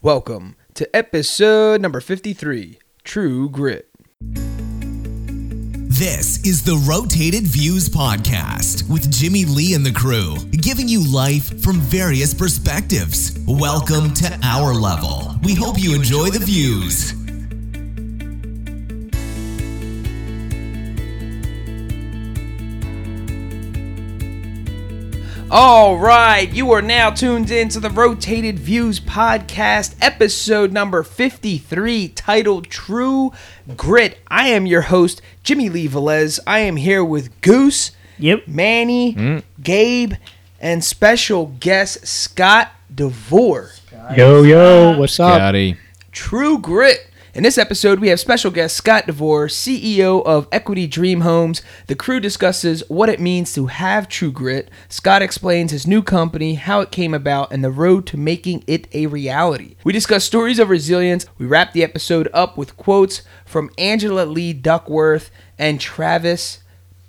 Welcome to episode number 53 True Grit. This is the Rotated Views Podcast with Jimmy Lee and the crew, giving you life from various perspectives. Welcome to our level. We hope you enjoy the views. All right, you are now tuned in to the Rotated Views podcast, episode number 53, titled True Grit. I am your host, Jimmy Lee Velez. I am here with Goose, Yep. Manny, mm. Gabe, and special guest Scott DeVore. Yo, yo, what's up? Scotty. True Grit. In this episode, we have special guest Scott DeVore, CEO of Equity Dream Homes. The crew discusses what it means to have true grit. Scott explains his new company, how it came about, and the road to making it a reality. We discuss stories of resilience. We wrap the episode up with quotes from Angela Lee Duckworth and Travis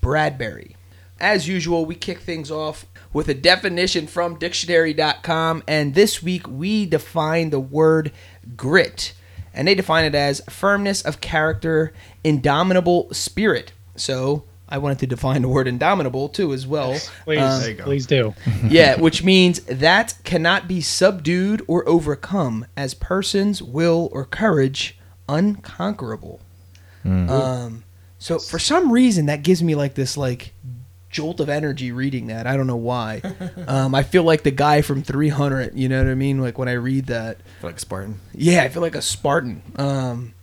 Bradberry. As usual, we kick things off with a definition from dictionary.com, and this week we define the word grit. And they define it as firmness of character, indomitable spirit. So I wanted to define the word indomitable too, as well. Please, Um, please do. yeah, which means that cannot be subdued or overcome as person's will or courage unconquerable. Um, so for some reason that gives me like this like jolt of energy reading that. I don't know why. um, I feel like the guy from 300. You know what I mean? Like when I read that. Like Spartan. Yeah, I feel like a Spartan. Um,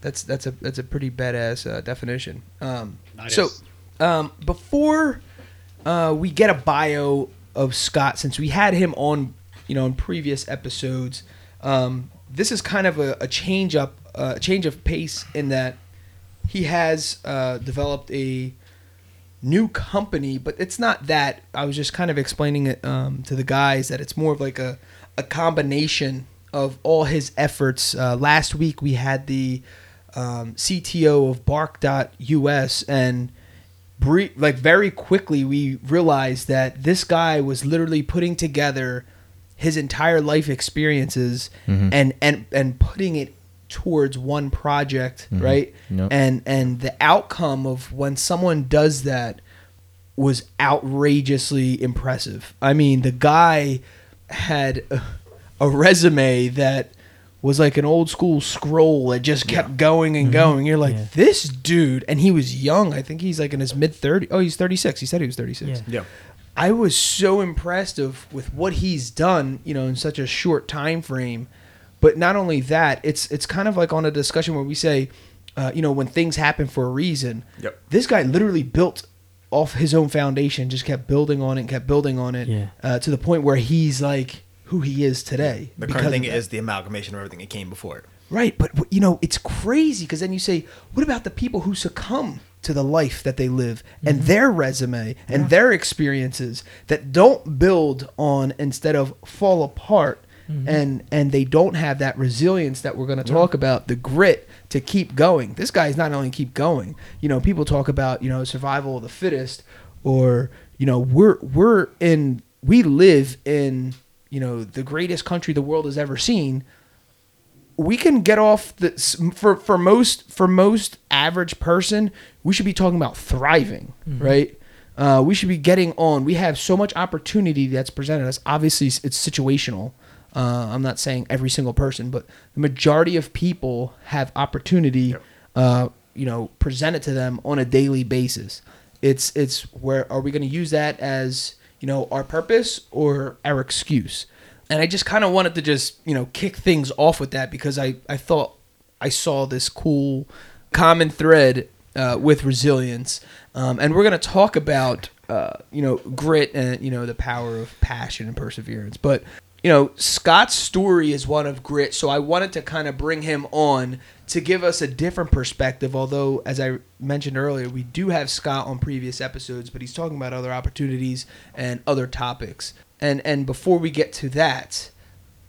that's that's a that's a pretty badass uh, definition. Um, That so um, before uh, we get a bio of Scott, since we had him on, you know, in previous episodes, um, this is kind of a, a change up, uh, a change of pace in that he has uh, developed a new company, but it's not that. I was just kind of explaining it um, to the guys that it's more of like a, a combination of all his efforts. Uh, last week we had the um, CTO of Bark.us and bre- like very quickly we realized that this guy was literally putting together his entire life experiences and and and putting it towards one project, mm-hmm. right? Yep. And and the outcome of when someone does that was outrageously impressive. I mean, the guy had a, a resume that was like an old school scroll that just kept going and mm-hmm. going. You're like, Yeah. this dude, and he was young. I think he's like in his mid 30s. Oh, he's 36. He said he was 36. Yeah. Yeah. I was so impressed of with what he's done, you know, in such a short time frame. But not only that, it's it's kind of like on a discussion where we say, uh, you know, when things happen for a reason. Yep. This guy literally built off his own foundation, just kept building on it, and kept building on it, Yeah. uh, to the point where he's like who he is today. The current thing is the amalgamation of everything that came before it. Right, but you know, it's crazy because then you say, what about the people who succumb to the life that they live and their resume and their experiences that don't build on instead of fall apart and and they don't have that resilience that we're going to talk about, the grit to keep going. This guy's not only keep going. You know, people talk about, you know, survival of the fittest or, you know, we're we're in we live in, you know, the greatest country the world has ever seen. We can get off the for for most for most average person we should be talking about thriving right? Uh, we should be getting on. We have so much opportunity that's presented us. Obviously it's situational uh, i'm not saying every single person but the majority of people have opportunity uh, you know presented to them on a daily basis. It's it's where are we going to use that as you know our purpose or our excuse? And I just kind of wanted to just you know kick things off with that because I I thought I saw this cool common thread uh, with resilience, um, and we're gonna talk about uh, you know grit and you know the power of passion and perseverance. But you know Scott's story is one of grit, so I wanted to kind of bring him on to give us a different perspective. Although, as I mentioned earlier, we do have Scott on previous episodes, but he's talking about other opportunities and other topics. And and before we get to that,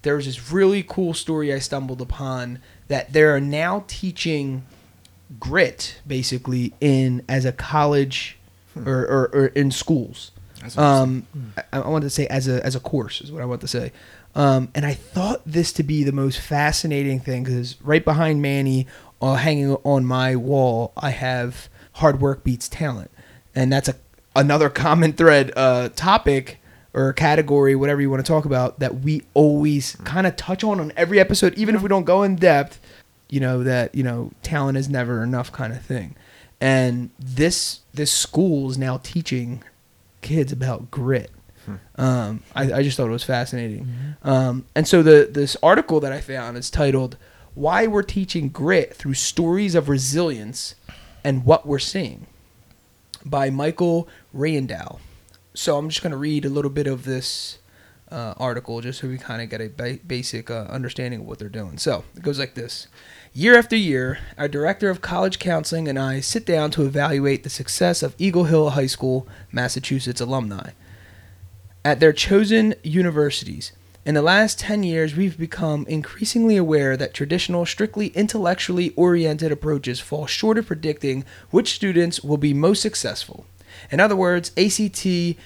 there was this really cool story I stumbled upon that they are now teaching grit basically in as a college hmm. or, or, or in schools. Um, I, I wanted to say as a as a course is what I want to say. Um, and I thought this to be the most fascinating thing because right behind Manny, uh, hanging on my wall, I have hard work beats talent, and that's a another common thread uh, topic or category, whatever you want to talk about, that we always kind of touch on on every episode, even if we don't go in depth. You know that you know talent is never enough kind of thing, and this this school is now teaching kids about grit. Um, I, I just thought it was fascinating. Um, and so the this article that I found is titled "Why We're Teaching Grit Through Stories of Resilience and What We're Seeing" by Michael Riendeau. So I'm just going to read a little bit of this uh, article just so we kind of get a ba- basic uh, understanding of what they're doing. So it goes like this. Year after year, our director of college counseling and I sit down to evaluate the success of Eagle Hill High School, Massachusetts alumni at their chosen universities. In the last 10 years, we've become increasingly aware that traditional, strictly intellectually oriented approaches fall short of predicting which students will be most successful. In other words, ACT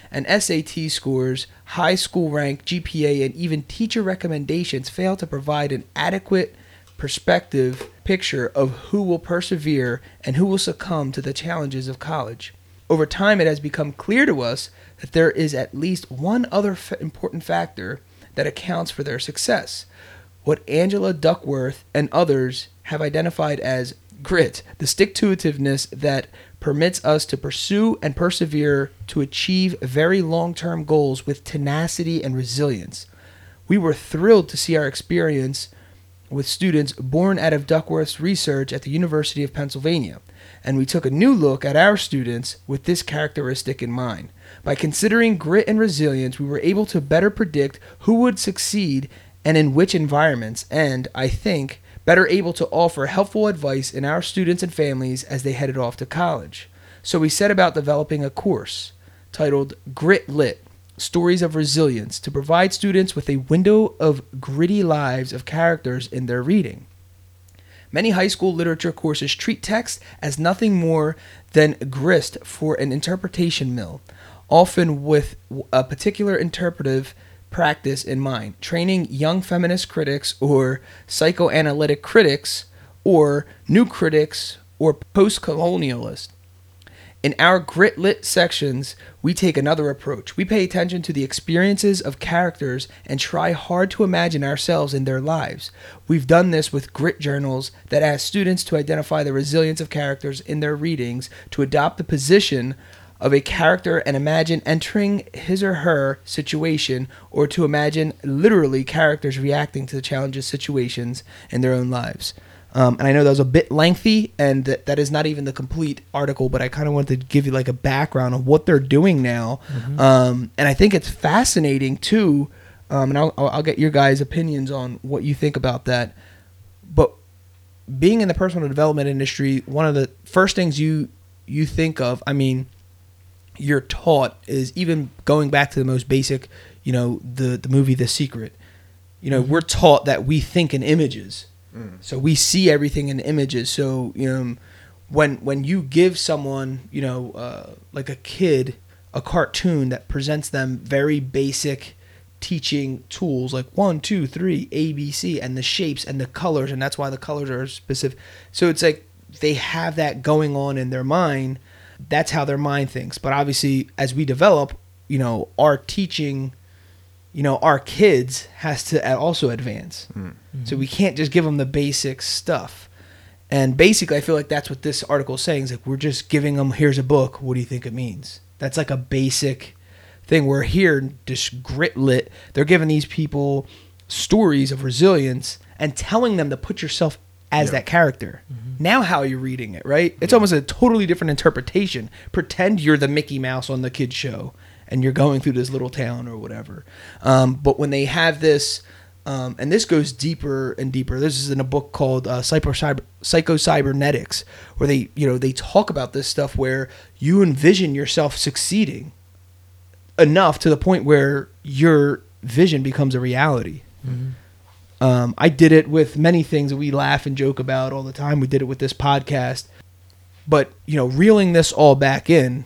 and SAT scores, high school rank, GPA, and even teacher recommendations fail to provide an adequate perspective picture of who will persevere and who will succumb to the challenges of college. Over time, it has become clear to us that there is at least one other f- important factor that accounts for their success. What Angela Duckworth and others have identified as grit, the stick to itiveness that permits us to pursue and persevere to achieve very long term goals with tenacity and resilience. We were thrilled to see our experience with students born out of Duckworth's research at the University of Pennsylvania, and we took a new look at our students with this characteristic in mind. By considering grit and resilience, we were able to better predict who would succeed and in which environments, and, I think, better able to offer helpful advice in our students and families as they headed off to college. So we set about developing a course titled Grit Lit Stories of Resilience to provide students with a window of gritty lives of characters in their reading. Many high school literature courses treat text as nothing more than grist for an interpretation mill, often with a particular interpretive practice in mind, training young feminist critics or psychoanalytic critics or new critics or post colonialists. In our grit lit sections, we take another approach. We pay attention to the experiences of characters and try hard to imagine ourselves in their lives. We've done this with grit journals that ask students to identify the resilience of characters in their readings, to adopt the position of a character and imagine entering his or her situation, or to imagine literally characters reacting to the challenges, situations in their own lives. Um, and I know that was a bit lengthy, and that, that is not even the complete article, but I kind of wanted to give you like a background of what they're doing now. Um, and I think it's fascinating too. Um, and I'll, I'll I'll get your guys' opinions on what you think about that. But being in the personal development industry, one of the first things you you think of, I mean, you're taught is even going back to the most basic, you know, the the movie The Secret. You know, we're taught that we think in images. So we see everything in images. So, you know, when when you give someone, you know, uh, like a kid a cartoon that presents them very basic teaching tools like one, two, three, A, B, C, and the shapes and the colors, and that's why the colors are specific. So it's like they have that going on in their mind. That's how their mind thinks. But obviously, as we develop, you know, our teaching, you know, our kids has to also advance. Mm. So we can't just give them the basic stuff. And basically, I feel like that's what this article is saying. Is like we're just giving them, here's a book. What do you think it means? That's like a basic thing. We're here, just grit lit. They're giving these people stories of resilience and telling them to put yourself as that character. Mm-hmm. Now, how are you're reading it, right? It's almost a totally different interpretation. Pretend you're the Mickey Mouse on the kids show and you're going through this little town or whatever. Um, but when they have this, um, and this goes deeper and deeper. This is in a book called uh, Psycho Cybernetics, where they, you know, they talk about this stuff where you envision yourself succeeding enough to the point where your vision becomes a reality. Um, I did it with many things that we laugh and joke about all the time. We did it with this podcast, but you know, reeling this all back in,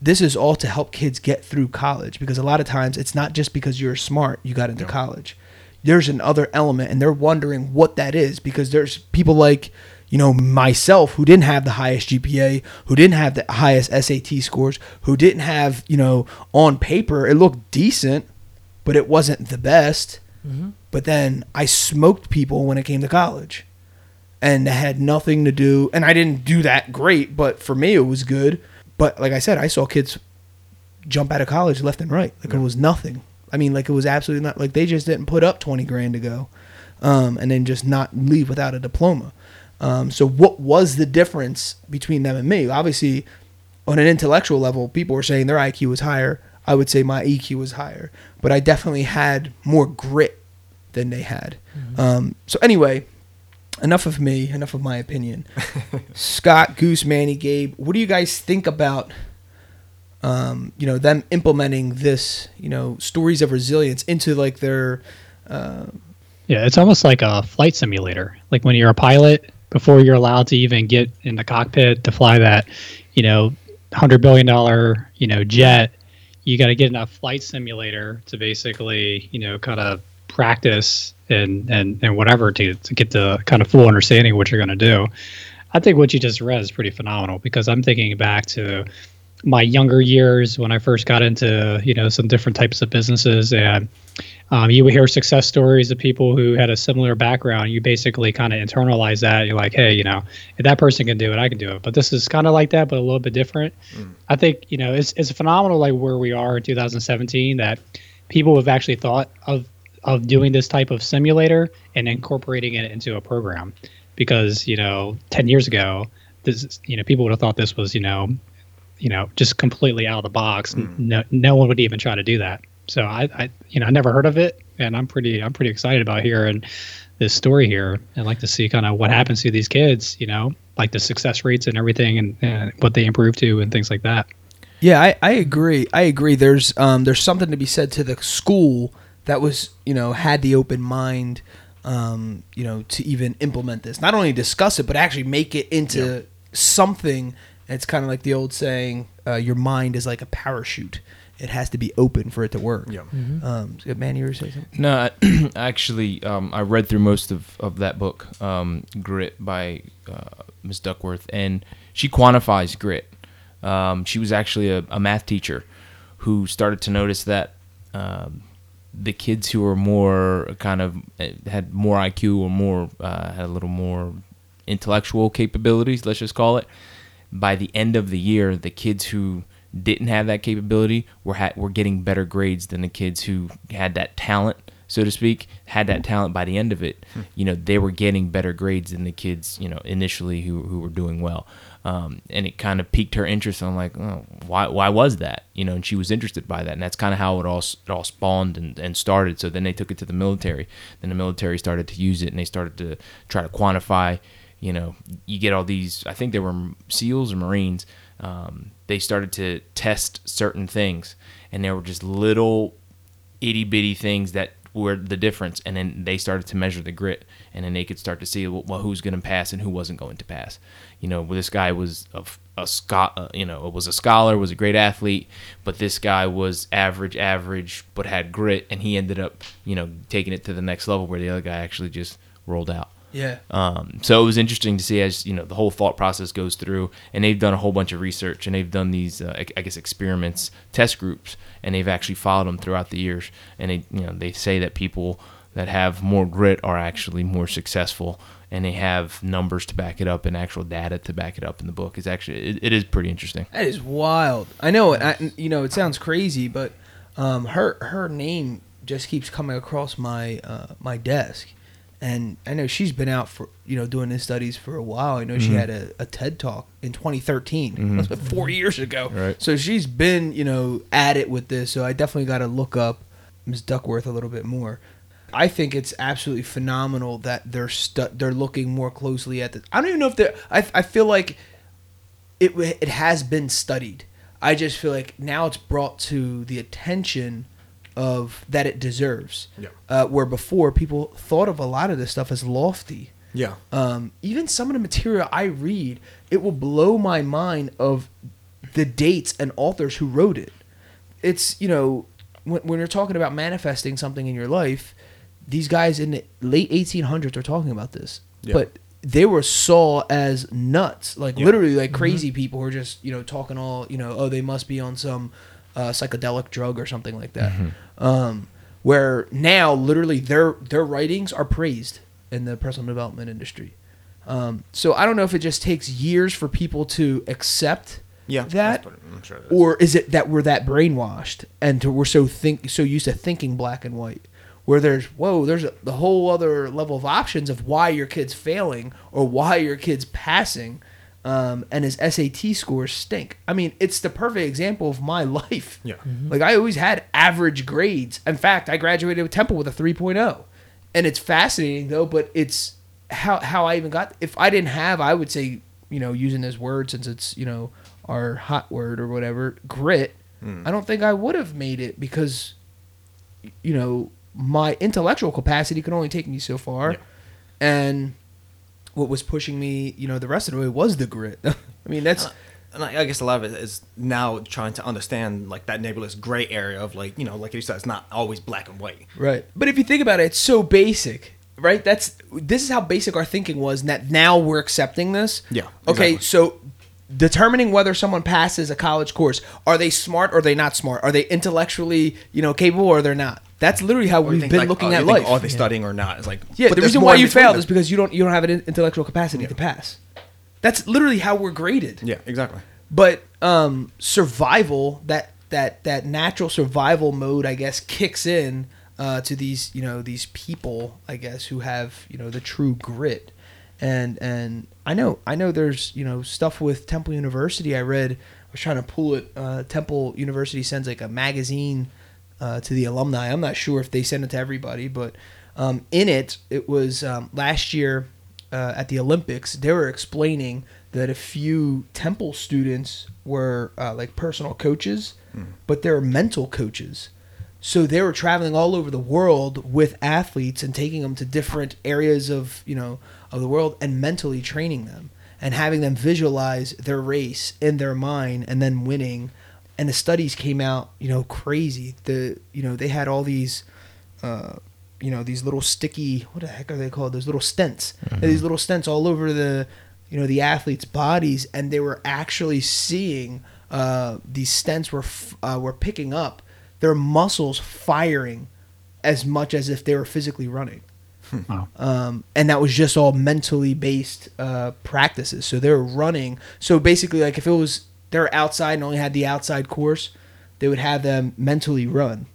this is all to help kids get through college because a lot of times it's not just because you're smart you got into college. there's another element and they're wondering what that is because there's people like you know myself who didn't have the highest GPA, who didn't have the highest SAT scores, who didn't have, you know, on paper it looked decent, but it wasn't the best. Mm-hmm. But then I smoked people when it came to college. And it had nothing to do and I didn't do that great, but for me it was good. But like I said, I saw kids jump out of college left and right. Like it was nothing. I mean, like it was absolutely not like they just didn't put up twenty grand to go, um, and then just not leave without a diploma. Um, so what was the difference between them and me? Obviously, on an intellectual level, people were saying their IQ was higher. I would say my EQ was higher, but I definitely had more grit than they had. Um, so anyway, enough of me. Enough of my opinion. Scott, Goose, Manny, Gabe, what do you guys think about? um, you know, them implementing this, you know, stories of resilience into like their, uh, Yeah, it's almost like a flight simulator. Like when you're a pilot, before you're allowed to even get in the cockpit to fly that, you know, hundred billion dollar, you know, jet, you got to get in a flight simulator to basically, you know, kind of practice and and and whatever to to get the kind of full understanding of what you're going to do. I think what you just read is pretty phenomenal because I'm thinking back to my younger years when I first got into you know some different types of businesses and um, you would hear success stories of people who had a similar background. You basically kind of internalize that. You're like, hey, you know, if that person can do it, I can do it. But this is kind of like that, but a little bit different. I think you know it's it's phenomenal like where we are in 2017 that people have actually thought of of doing this type of simulator and incorporating it into a program. Because you know 10 years ago this you know people would have thought this was you know you know just completely out of the box. No no one would even try to do that. So I, I you know i never heard of it and i'm pretty i'm pretty excited about hearing this story here. And like to see kind of what happens to these kids you know like the success rates and everything and, and what they improve to and things like that. Yeah, I, I agree. I agree. There's, um, there's something to be said to the school that was, you know, had the open mind, um, you know, to even implement this. Not only discuss it, but actually make it into something. It's kind of like the old saying, uh, your mind is like a parachute. It has to be open for it to work. Yeah. Um, so, man, you were saying something? No, I- actually, um, I read through most of, of that book, um, Grit by uh, Miss Duckworth, and she quantifies grit. Um, she was actually a, a math teacher who started to notice that um, the kids who were more kind of eh, had more IQ or more uh, had a little more intellectual capabilities, let's just call it. By the end of the year, the kids who didn't have that capability were ha- were getting better grades than the kids who had that talent, so to speak, had that talent by the end of it. You know, they were getting better grades than the kids, you know, initially who who were doing well. Um, and it kind of piqued her interest. I'm like, oh, why why was that? You know, and she was interested by that, and that's kind of how it all it all spawned and, and started. So then they took it to the military. Then the military started to use it, and they started to try to quantify. You know, you get all these. I think there were SEALs or Marines. Um, they started to test certain things, and there were just little itty bitty things that were the difference, and then they started to measure the grit, and then they could start to see well, who's going to pass and who wasn't going to pass. You know, this guy was a, a scho- uh, you know, was a scholar, was a great athlete, but this guy was average, average, but had grit, and he ended up, you know, taking it to the next level where the other guy actually just rolled out. Yeah. Um, so it was interesting to see as you know the whole thought process goes through, and they've done a whole bunch of research, and they've done these, uh, I I guess, experiments, test groups, and they've actually followed them throughout the years, and they, you know, they say that people that have more grit are actually more successful, and they have numbers to back it up and actual data to back it up in the book. It's actually it, it is pretty interesting. That is wild. I know it. I, you know, it sounds crazy, but um, her her name just keeps coming across my uh, my desk, and I know she's been out for you know doing these studies for a while. I know she had a, a TED talk in 2013. That's been four years ago. Right. So she's been you know at it with this. So I definitely got to look up Ms. Duckworth a little bit more. I think it's absolutely phenomenal that they're stu- they're looking more closely at the. I don't even know if they're. I I feel like it it has been studied. I just feel like now it's brought to the attention of that it deserves. Yeah. Uh, where before people thought of a lot of this stuff as lofty. Yeah. Um, even some of the material I read, it will blow my mind of the dates and authors who wrote it. It's you know when, when you're talking about manifesting something in your life, these guys in the late 1800s are talking about this, Yeah. but they were saw as nuts, like Yeah. literally like crazy people who are just you know talking all you know oh they must be on some uh, psychedelic drug or something like that. Um, where now literally their their writings are praised in the personal development industry. Um, so I don't know if it just takes years for people to accept Yeah, that, I'm sure. Or is it that we're that brainwashed and to, we're so think so used to thinking black and white, where there's whoa, there's a, the whole other level of options of why your kid's failing or why your kid's passing, um, and his SAT scores stink. I mean, it's the perfect example of my life. Yeah. Like I always had average grades. In fact, I graduated with Temple with a 3.0. And it's fascinating though, but it's how how I even got if I didn't have I would say, you know, using this word since it's, you know, our hot word or whatever, grit, I don't think I would have made it because you know, my intellectual capacity could only take me so far. Yeah. And what was pushing me, you know, the rest of the way was the grit. I mean, that's and I, I guess a lot of it is now trying to understand like that nebulous gray area of like you know like you said it's not always black and white. Right. But if you think about it, it's so basic, right? That's this is how basic our thinking was, and that now we're accepting this. Yeah, Okay, exactly. so determining whether someone passes a college course, are they smart or are they not smart? Are they intellectually, you know, capable or they're not? That's literally how Or we've think, been like, looking oh, at you think, life. Are they studying or not? It's like Yeah, but the reason why you failed them. is because you don't you don't have an intellectual capacity Yeah. to pass. That's literally how we're graded. yeah exactly. But um, survival that that that natural survival mode, I guess, kicks in uh, to these you know these people, I guess, who have you know the true grit. And and I know I know there's you know stuff with Temple University. I read I was trying to pull it. Uh, Temple University sends like a magazine uh, to the alumni. I'm not sure if they send it to everybody, but um, in it, it was um, last year uh, at the Olympics. They were explaining that a few Temple students were uh, like personal coaches, but they're mental coaches. So they were traveling all over the world with athletes and taking them to different areas of you know of the world and mentally training them and having them visualize their race in their mind and then winning. And the studies came out, you know, crazy. The you know they had all these, uh, you know, these little sticky what the heck are they called? Those little stents. Had These little stents all over the, you know, the athletes' bodies, and they were actually seeing uh, these stents were f- uh, were picking up their muscles firing as much as if they were physically running Wow. um, and that was just all mentally based uh, practices. So they were running. So basically, like if it was they're outside and only had the outside course, they would have them mentally run,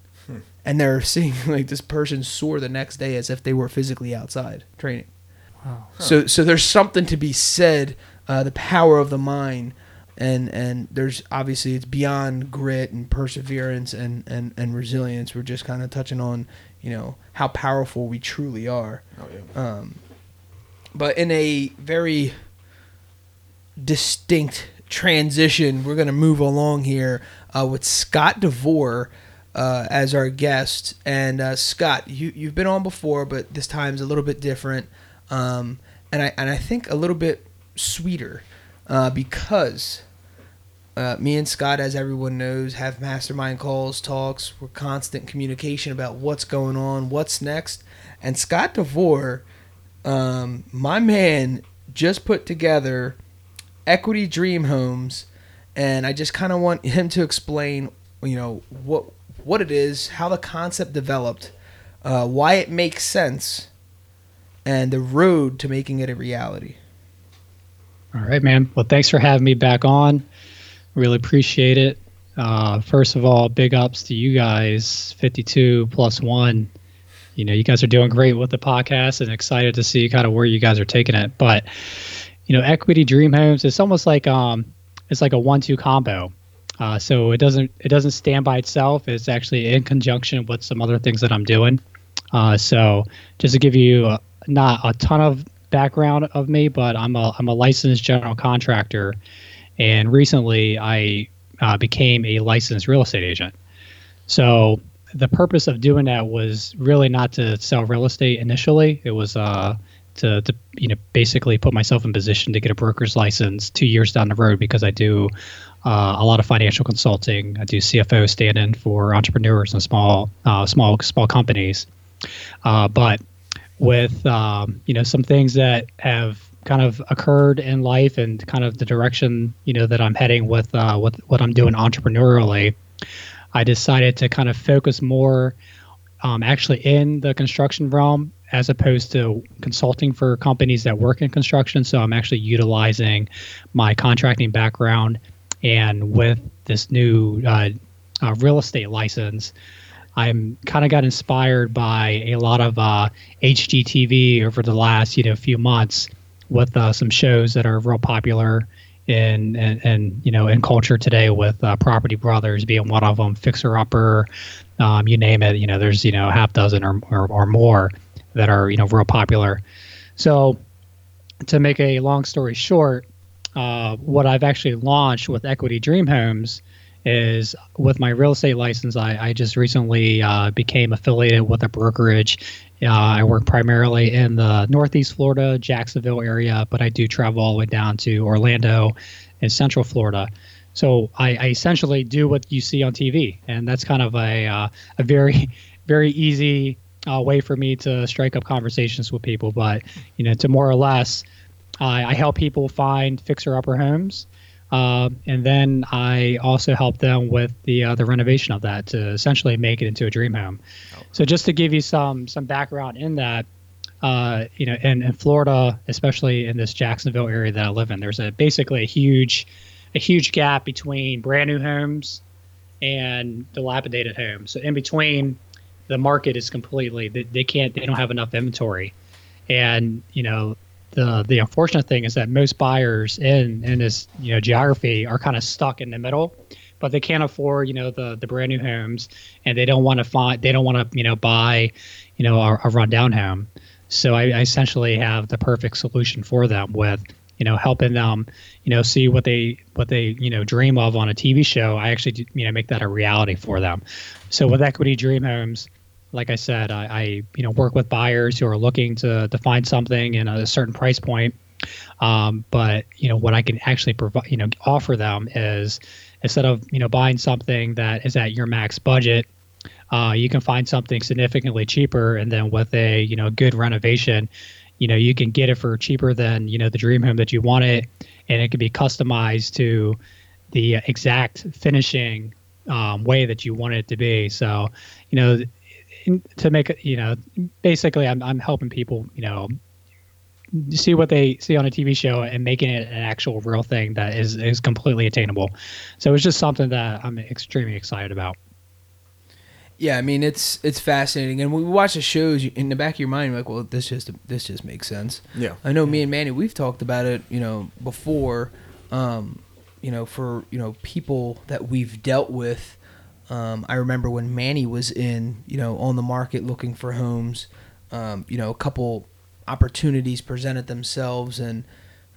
and they're seeing like this person soar the next day as if they were physically outside training. Wow. So so there's something to be said. Uh, the power of the mind. And and there's obviously it's beyond grit and perseverance and, and, and resilience. We're just kind of touching on, you know, how powerful we truly are. Oh yeah. Um, but in a very distinct transition, we're going to move along here uh, with Scott DeVore uh, as our guest. And uh, Scott, you you've been on before, but this time's a little bit different, um, and I and I think a little bit sweeter uh, because. Uh, me and Scott, as everyone knows, have mastermind calls, talks. We're constant communication about what's going on, what's next. And Scott DeVore, um, my man, just put together Equity Dream Homes, and I just kind of want him to explain, you know, what what it is, how the concept developed, uh, why it makes sense, and the road to making it a reality. All right, man. Well, thanks for having me back on. Really appreciate it. Uh, first of all, big ups to you guys, 52 plus one. You know, you guys are doing great with the podcast and excited to see kind of where you guys are taking it. But, you know, Equity Dream Homes, it's almost like um, it's like a one-two combo. Uh, so it doesn't it doesn't stand by itself. It's actually in conjunction with some other things that I'm doing. Uh, so just to give you uh not a ton of background of me, but I'm a I'm a licensed general contractor, and recently I uh, became a licensed real estate agent. So the purpose of doing that was really not to sell real estate initially. It was uh, to, to you know basically put myself in position to get a broker's license two years down the road because I do uh, a lot of financial consulting. I do CFO stand-in for entrepreneurs and small uh, small small companies. Uh, but with um, you know some things that have kind of occurred in life and kind of the direction you know that I'm heading with uh, with what I'm doing entrepreneurially, I decided to kind of focus more um, actually in the construction realm as opposed to consulting for companies that work in construction. So I'm actually utilizing my contracting background and with this new uh, uh, real estate license. I'm kind of got inspired by a lot of uh, HGTV over the last you know few months with uh, some shows that are real popular in and, you know in culture today with uh, Property Brothers being one of them, Fixer Upper, um, you name it. You know, there's you know half dozen or, or, or more that are you know real popular. So to make a long story short, uh, what I've actually launched with Equity Dream Homes is with my real estate license. I, I just recently uh, became affiliated with a brokerage. Uh, I work primarily in the Northeast Florida, Jacksonville area, but I do travel all the way down to Orlando and Central Florida. So I, I essentially do what you see on TV, and that's kind of a uh, a very very easy uh, way for me to strike up conversations with people. But you know, to more or less, I, I help people find fixer upper homes, uh, and then I also help them with the uh, the renovation of that to essentially make it into a dream home. So just to give you some some background in that. Uh, you know, in, in Florida, especially in this Jacksonville area that I live in, there's a basically a huge, a huge gap between brand new homes and dilapidated homes. So in between, the market is completely they, they can't they don't have enough inventory, and you know the the unfortunate thing is that most buyers in in this you know geography are kind of stuck in the middle but they can't afford you know the the brand new homes and they don't want to find they don't want to you know buy you know a, a rundown home. So I, I essentially have the perfect solution for them with you know helping them you know see what they what they you know dream of on a tv show i actually you know make that a reality for them. So with equity dream homes like i said i, I you know work with buyers who are looking to to find something in a certain price point. Um, but you know what i can actually provide you know offer them is instead of you know buying something that is at your max budget uh, you can find something significantly cheaper and then with a you know good renovation you know you can get it for cheaper than you know the dream home that you want it. And it can be customized to the exact finishing um, way that you want it to be. So you know to make it you know basically I'm, I'm helping people you know see what they see on a tv show and making it an actual real thing that is is completely attainable. So it's just something that i'm extremely excited about Yeah, I mean it's it's fascinating, and when we watch the shows, you, in the back of your mind, you're like, well, this just this just makes sense. Yeah. I know me and Manny, we've talked about it, you know, before. Um, you know, for you know people that we've dealt with. Um, I remember when Manny was in, you know, on the market looking for homes. Um, you know, a couple opportunities presented themselves, and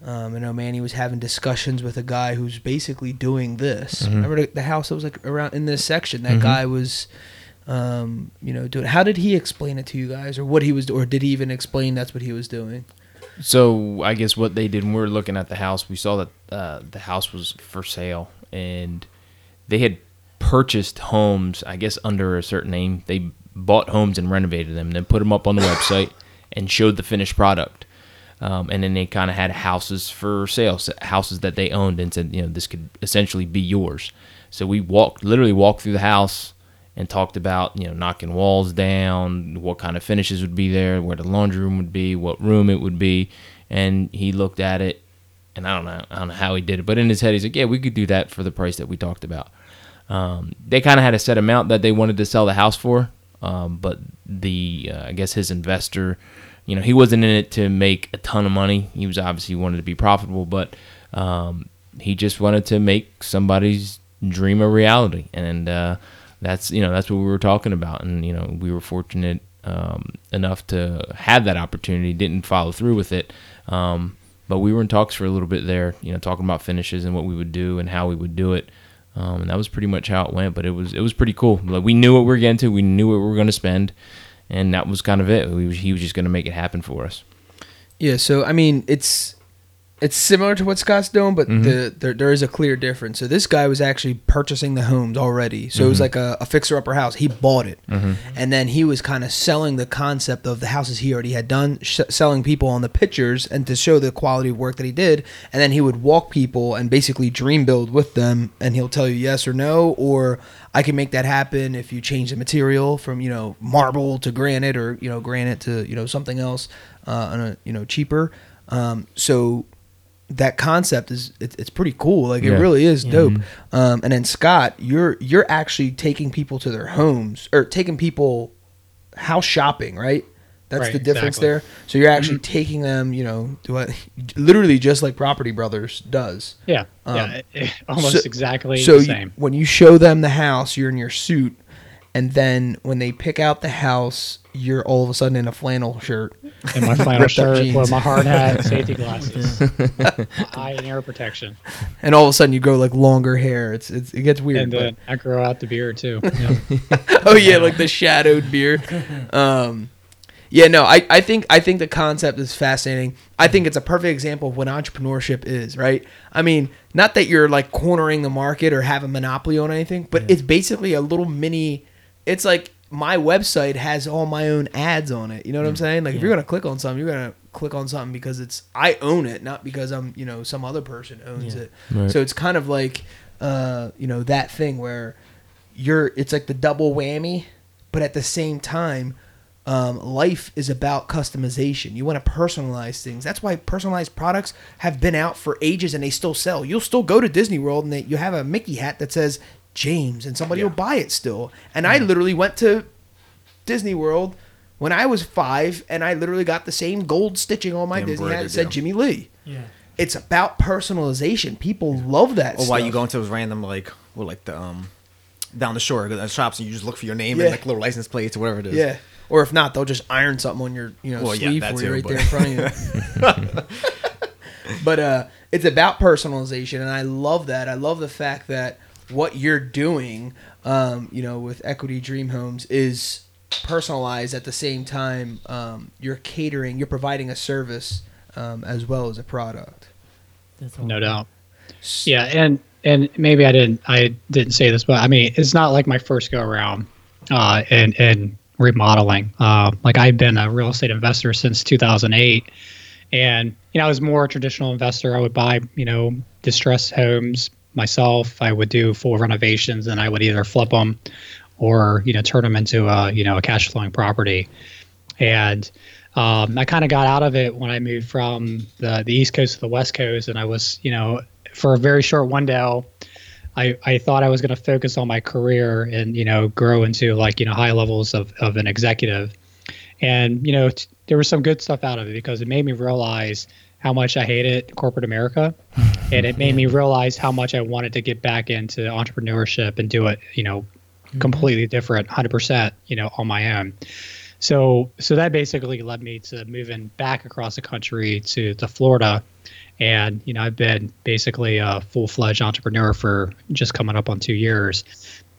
um, you know, Manny was having discussions with a guy who's basically doing this. Remember the, the house that was like around in this section? That guy was, um, you know, doing. How did he explain it to you guys, or what he was, or did he even explain that's what he was doing? So I guess what they did when we were looking at the house, we saw that uh, the house was for sale, and they had purchased homes. I guess under a certain name, they bought homes and renovated them, then put them up on the website and showed the finished product. Um, and then they kind of had houses for sale, houses that they owned, and said, you know, this could essentially be yours. So we walked, literally walked through the house and talked about, you know, knocking walls down, what kind of finishes would be there, where the laundry room would be, what room it would be. And he looked at it, and I don't know, I don't know how he did it, but in his head, he's like, yeah, we could do that for the price that we talked about. Um, they kind of had a set amount that they wanted to sell the house for, um, but the uh, I guess his investor, you know, he wasn't in it to make a ton of money. He was obviously wanted to be profitable, but um, he just wanted to make somebody's dream a reality, and uh, that's you know that's what we were talking about, and you know we were fortunate um, enough to have that opportunity. Didn't follow through with it. Um, but we were in talks for a little bit there, you know, talking about finishes and what we would do and how we would do it. Um, and that was pretty much how it went. But it was it was pretty cool. Like we knew what we were getting to. We knew what we were going to spend, and that was kind of it. We, he was just going to make it happen for us. Yeah, so I mean, it's it's similar to what Scott's doing, but Mm-hmm. the there, there is a clear difference. So this guy was actually purchasing the homes already. So it Mm-hmm. was like a, a fixer upper house. He bought it, and then he was kind of selling the concept of the houses he already had done, sh- selling people on the pictures and to show the quality of work that he did. And then he would walk people and basically dream build with them, and he'll tell you yes or no, or I can make that happen if you change the material from you know marble to granite, or you know granite to you know something else, uh, on a, you know cheaper. Um, so that concept is it, it's pretty cool. Like it really is dope. Um, and then Scott, you're you're actually taking people to their homes or taking people house shopping, right? That's Right, the difference exactly. there. So you're actually taking them, you know, do I, literally just like Property Brothers does. Yeah, Um, yeah, almost so- exactly So the you- same. when you show them the house, you're in your suit, and then when they pick out the house, you're all of a sudden in a flannel shirt. in my flannel shirt with my hard hat, safety glasses, eye and ear protection, and all of a sudden you grow like longer hair. It's, it's it gets weird. and but- I grow out the beard too. Yeah. oh yeah, like the shadowed beard. Um, yeah, no, I, I think I think the concept is fascinating. I think it's a perfect example of what entrepreneurship is, right? I mean, not that you're like cornering the market or have a monopoly on anything, but it's basically a little mini. It's like my website has all my own ads on it. You know what I'm saying? Like if you're gonna click on something, you're gonna click on something because it's I own it, not because I'm you know some other person owns it. Right. So it's kind of like uh, you know that thing where you're it's like the double whammy but at the same time um, life is about customization you want to personalize things that's why personalized products have been out for ages and they still sell you'll still go to disney world and they, you have a mickey hat that says james and somebody will buy it still and i literally went to disney world when i was five and i literally got the same gold stitching on my The disney hat that said jimmy lee Yeah. it's about personalization people love that Or why you go into those random like, well, like the um, down the shore uh, shops and you just look for your name Yeah. and like little license plates or whatever it is. Yeah. Or if not, they'll just iron something on your you know Well, sleeve that for you right but- there in front of you. but uh, it's about personalization, and I love that. I love the fact that what you're doing, um, you know, with Equity Dream Homes is personalized at the same time. Um, you're catering, you're providing a service um, as well as a product. That's all. no doubt. Yeah, and and maybe I didn't I didn't say this, but I mean it's not like my first go around uh, in in remodeling. Uh, like I've been a real estate investor since 2008, and you know I was more a traditional investor. I would buy you know distressed homes myself. I would do full renovations, and I would either flip them or you know turn them into a you know a cash flowing property. And um, I kind of got out of it when I moved from the, the East Coast to the West Coast, and I was, you know, for a very short window, I, I thought I was going to focus on my career and, you know, grow into like, you know, high levels of, of an executive. And, you know, t- there was some good stuff out of it because it made me realize how much I hated corporate America. and it made me realize how much I wanted to get back into entrepreneurship and do it, you know, completely different, 100%, you know, on my own. So so that basically led me to moving back across the country to, to Florida. And, you know, I've been basically a full fledged entrepreneur for just coming up on two years.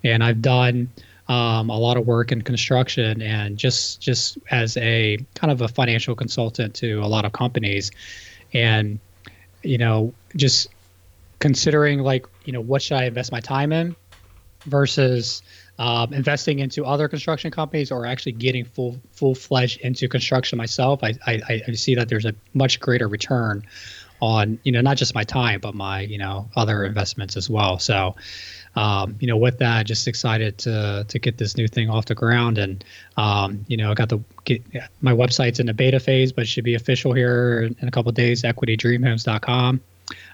And I've done um, a lot of work in construction and just just as a kind of a financial consultant to a lot of companies. And, you know, just considering like, you know, what should I invest my time in versus um, investing into other construction companies or actually getting full full fledged into construction myself, I, I I see that there's a much greater return on you know not just my time but my you know other investments as well. So. Um, you know, with that, just excited to to get this new thing off the ground, and um, you know, I got the get my website's in the beta phase, but should be official here in, a couple days. EquityDreamHomes.com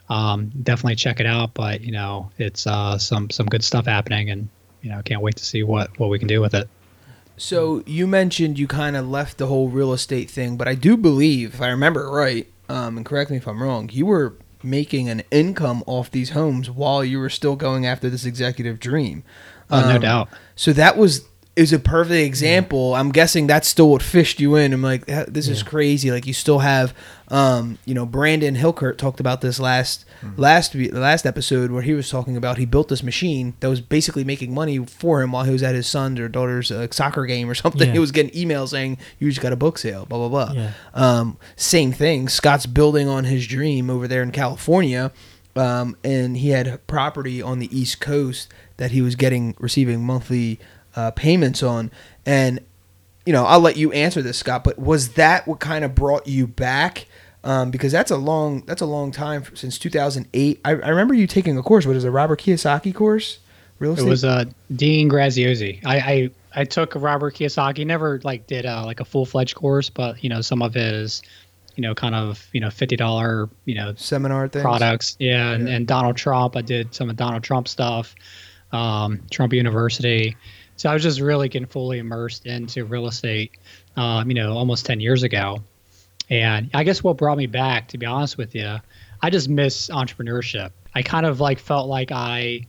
um, definitely check it out. But you know, it's uh, some some good stuff happening, and you know, can't wait to see what what we can do with it. So you mentioned you kind of left the whole real estate thing, but I do believe, if I remember right, um, and correct me if I'm wrong, you were making an income off these homes while you were still going after this executive dream. Oh, no Um, doubt. So that was is a perfect example. I'm guessing that's still what fished you in. I'm like, this is crazy. Like you still have, um, you know, Brandon Hilkert talked about this last last we- last episode where he was talking about he built this machine that was basically making money for him while he was at his son's or daughter's uh, soccer game or something. Yeah. He was getting emails saying you just got a book sale, blah blah blah. Yeah. Um, same thing. Scott's building on his dream over there in California, um, and he had property on the East Coast that he was getting receiving monthly uh, payments on. And you know, I'll let you answer this, Scott. But was that what kind of brought you back? Um, because that's a long that's a long time since 2008. I, I remember you taking a course. What is it, a Robert Kiyosaki course? Real estate. It was uh, Dean Graziosi. I, I I took Robert Kiyosaki. Never like did uh, like a full fledged course, but you know some of his, you know, kind of you know fifty dollar you know seminar things. products. Yeah, and, and Donald Trump. I did some of Donald Trump stuff. Um, Trump University. So I was just really getting fully immersed into real estate. Um, you know, almost ten years ago. And I guess what brought me back, to be honest with you, I just miss entrepreneurship. I kind of like felt like I,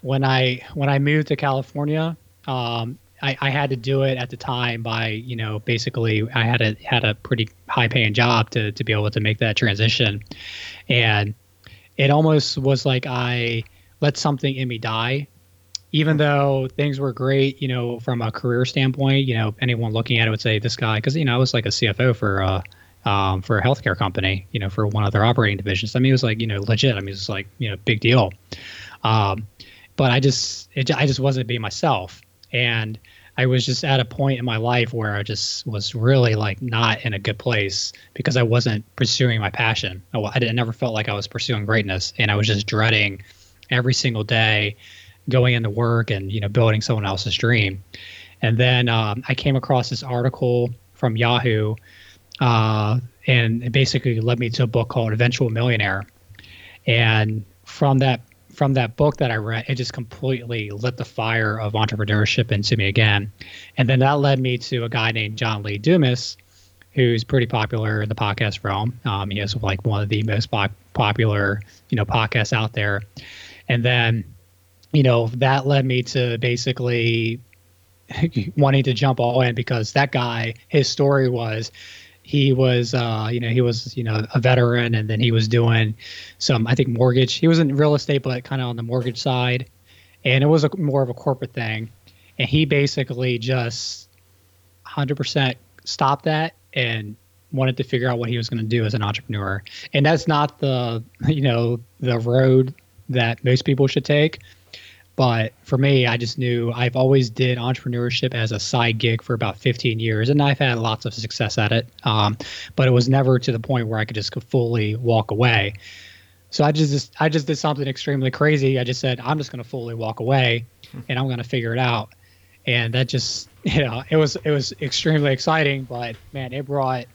when I when I moved to California, um, I, I had to do it at the time by you know basically I had a had a pretty high paying job to to be able to make that transition, and it almost was like I let something in me die even though things were great, you know, from a career standpoint, you know, anyone looking at it would say this guy, because you know, I was like a CFO for uh, um, for a healthcare company, you know, for one of their operating divisions. I mean, it was like you know legit. I mean, it was like you know big deal. Um, but I just it, I just wasn't being myself, and I was just at a point in my life where I just was really like not in a good place because I wasn't pursuing my passion. I, I didn't- never felt like I was pursuing greatness, and I was just dreading every single day going into work and you know building someone else's dream. And then um, I came across this article from Yahoo, uh, and it basically led me to a book called Eventual Millionaire. And from that from that book that I read, it just completely lit the fire of entrepreneurship into me again. And then that led me to a guy named John Lee Dumas, who's pretty popular in the podcast realm. Um, he has like one of the most pop- popular, you know, podcasts out there. And then, you know, that led me to basically wanting to jump all in because that guy, his story was he was, uh, you know, he was, you know, a veteran and then he was doing some, I think, mortgage. He was in real estate, but kind of on the mortgage side. And it was a, more of a corporate thing. And he basically just 100% stopped that and wanted to figure out what he was going to do as an entrepreneur. And that's not the, you know, the road that most people should take. But for me, I just knew I've always did entrepreneurship as a side gig for about 15 years, and I've had lots of success at it. Um, but it was never to the point where I could just fully walk away. So I just I just did something extremely crazy. I just said I'm just going to fully walk away, and I'm going to figure it out. And that just you know it was it was extremely exciting, but man, it brought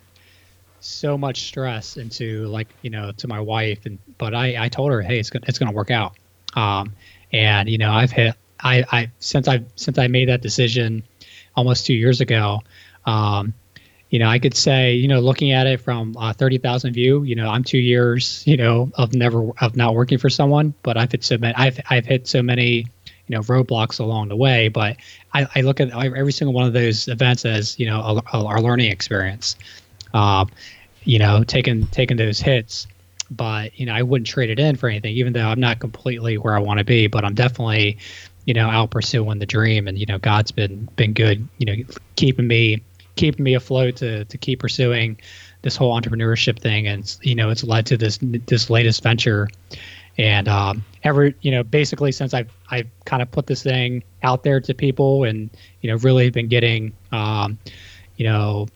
so much stress into like you know to my wife and but I I told her hey it's gonna it's gonna work out. Um, and you know I've hit I I since I since I made that decision almost two years ago. Um, you know, I could say, you know, looking at it from uh, thirty thousand view, you know, I'm two years, you know, of never of not working for someone, but I've hit so many, I've I've hit so many, you know, roadblocks along the way. But I, I look at every single one of those events as, you know, a, a, our learning experience. Um, you know, taking taking those hits, but you know, I wouldn't trade it in for anything, even though I'm not completely where I want to be, but I'm definitely, you know, out pursuing the dream, and you know, God's been been good, you know, keeping me keeping me afloat to to keep pursuing this whole entrepreneurship thing, and you know, it's led to this this latest venture. And um, every, you know, basically since I've I've kind of put this thing out there to people, and you know, really been getting, um, you know,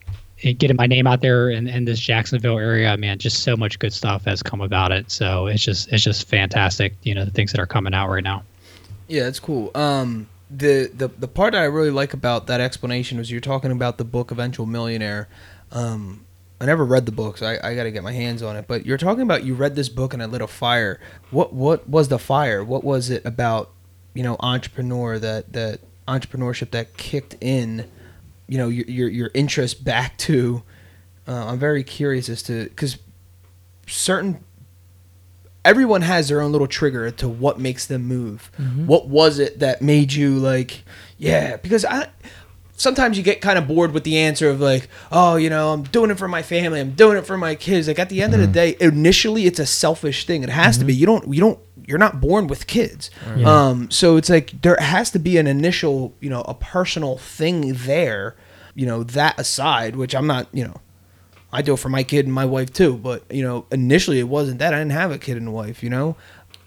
getting my name out there in, in this Jacksonville area, man, just so much good stuff has come about it. So it's just it's just fantastic, you know, the things that are coming out right now. Yeah, it's cool. Um, the, the the part that I really like about that explanation was you're talking about the book Eventual Millionaire. Um, I never read the book, so I, I got to get my hands on it. But you're talking about you read this book and it lit a fire. What what was the fire? What was it about? You know, entrepreneur that that entrepreneurship that kicked in. You know, your your, your interest back to. Uh, I'm very curious as to because certain everyone has their own little trigger to what makes them move. Mm-hmm. What was it that made you like, yeah? Because I sometimes you get kind of bored with the answer of like, oh, you know, I'm doing it for my family, I'm doing it for my kids. Like at the end of the day, initially it's a selfish thing. It has to be. You don't you don't you're not born with kids. Um so it's like there has to be an initial, you know, a personal thing there. You know, that aside, which I'm not, you know, I do it for my kid and my wife too. But you know, initially it wasn't that. I didn't have a kid and a wife. You know,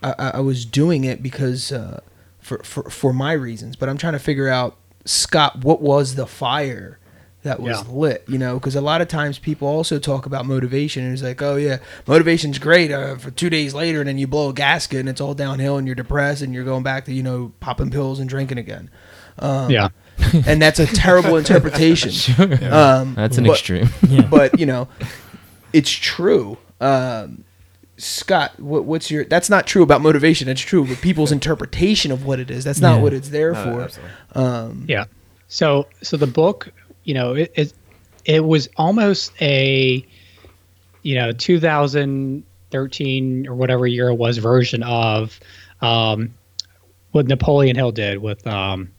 I, I I was doing it because uh, for for for my reasons. But I'm trying to figure out Scott, what was the fire that was Yeah. lit? You know, because a lot of times people also talk about motivation and it's like, oh yeah, motivation's great uh, for two days later, and then you blow a gasket and it's all downhill and you're depressed and you're going back to you know popping pills and drinking again. Um, yeah. and that's a terrible interpretation. Um, That's an but- extreme. but you know, it's true. Um, Scott, what, what's your? That's not true about motivation. It's true, but people's interpretation of what it is. That's not Yeah. what it's there No, for. Um, Yeah. So so the book, you know, it it, it was almost a you know 2013 or whatever year it was version of um, what Napoleon Hill did with um,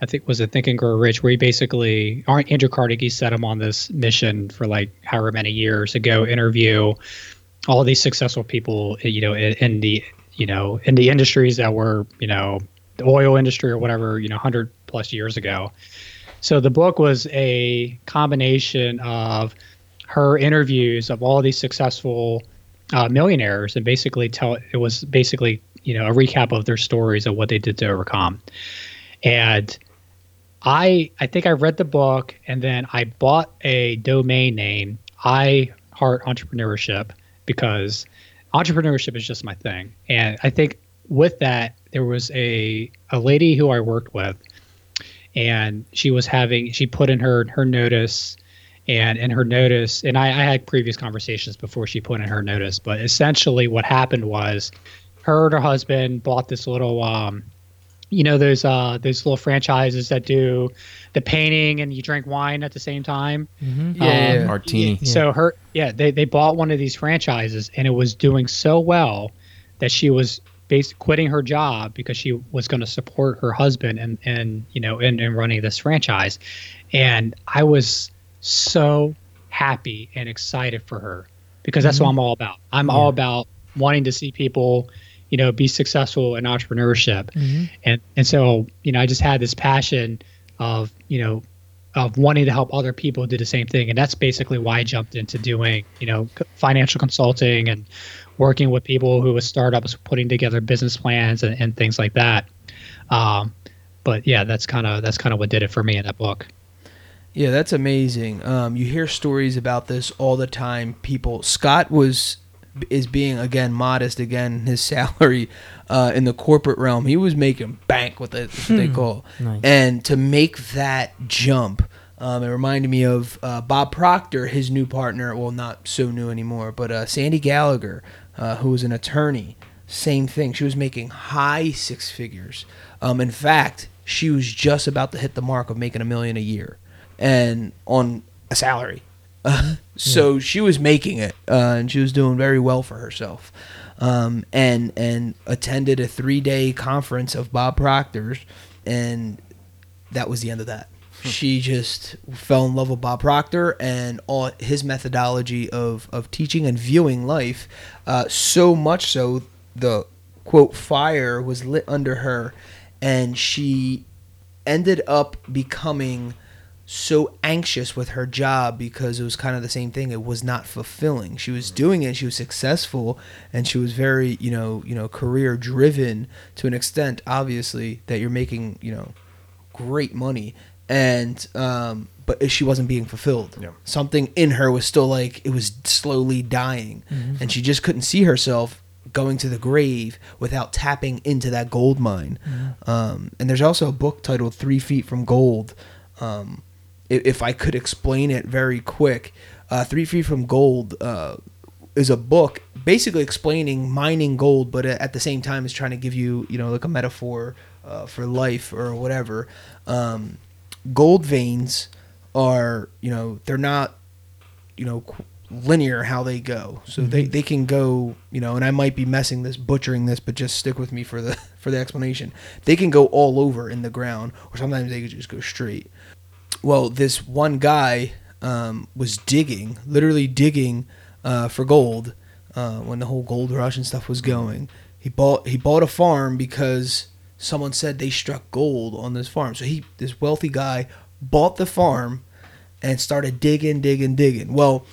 I think was it Think and Grow Rich, where he basically aren't Andrew Carnegie set him on this mission for like however many years to go interview all these successful people, you know, in, in the you know in the industries that were you know the oil industry or whatever you know 100 plus years ago. So the book was a combination of her interviews of all these successful uh, millionaires and basically tell it was basically you know a recap of their stories of what they did to overcome. And I I think I read the book and then I bought a domain name I Heart Entrepreneurship because entrepreneurship is just my thing. And I think with that there was a a lady who I worked with and she was having she put in her her notice and in her notice and I, I had previous conversations before she put in her notice but essentially what happened was her and her husband bought this little um you know those uh those little franchises that do the painting and you drink wine at the same time. Yeah, Um, yeah. Martini. so her yeah they, they bought one of these franchises and it was doing so well that she was bas quitting her job because she was going to support her husband and and you know in, in running this franchise. And i was so happy and excited for her because that's what i'm all about. I'm all about wanting to see people you know be successful in entrepreneurship. And and so you know i just had this passion of you know of wanting to help other people do the same thing. And that's basically why i jumped into doing you know financial consulting and working with people who with startups putting together business plans and, and things like that. Um, but yeah that's kind of that's kind of what did it for me in that book. Yeah, that's amazing. Um, you hear stories about this all the time. People, Scott was is being again modest again. His salary uh, in the corporate realm, he was making bank what, they what they call, Nice. and to make that jump. Um, it reminded me of uh, Bob Proctor, his new partner. Well, not so new anymore, but uh, Sandy Gallagher, uh, who was an attorney. Same thing. She was making high six figures. Um, in fact, she was just about to hit the mark of making a million a year, and on a salary. so she was making it, uh, and she was doing very well for herself. Um, and and attended a three day conference of Bob Proctor's, and that was the end of that. She just fell in love with Bob Proctor and all his methodology of, of teaching and viewing life. Uh, so much so, the quote fire was lit under her, and she ended up becoming so anxious with her job because it was kind of the same thing. It was not fulfilling. She was doing it. She was successful and she was very you know you know career driven to an extent obviously that you're making you know great money. And um but she wasn't being fulfilled. Yeah. something in her was still like it was slowly dying. And she just couldn't see herself going to the grave without tapping into that gold mine. Um, and there's also a book titled three feet from gold. Um, if, i could explain it very quick uh, three feet from gold uh, is a book basically explaining mining gold, but at the same time is trying to give you, you know, like a metaphor uh, for life or whatever. Um, gold veins are, you know, they're not, you know, linear how they go. So they, they can go, you know, and I might be messing this, butchering this, but just stick with me for the for the explanation. They can go all over in the ground, or sometimes they could just go straight. Well, this one guy um, was digging, literally digging uh, for gold uh, when the whole gold rush and stuff was going. He bought he bought a farm because someone said they struck gold on this farm. So he this wealthy guy bought the farm and started digging, digging, digging. Well,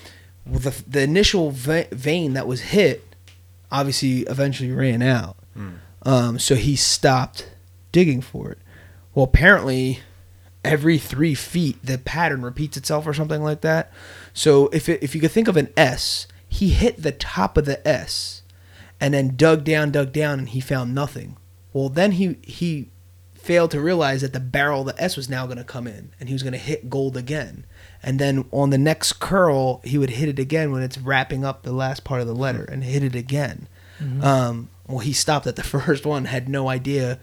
the the initial vein that was hit, obviously eventually ran out. Um, so he stopped digging for it. Well, apparently, every three feet the pattern repeats itself or something like that. So if it, if you could think of an S, he hit the top of the S, and then dug down, dug down, and he found nothing. Well, then he he failed to realize that the barrel of the S was now going to come in, and he was going to hit gold again. And then on the next curl, he would hit it again when it's wrapping up the last part of the letter, and hit it again. Um, well, he stopped at the first one, had no idea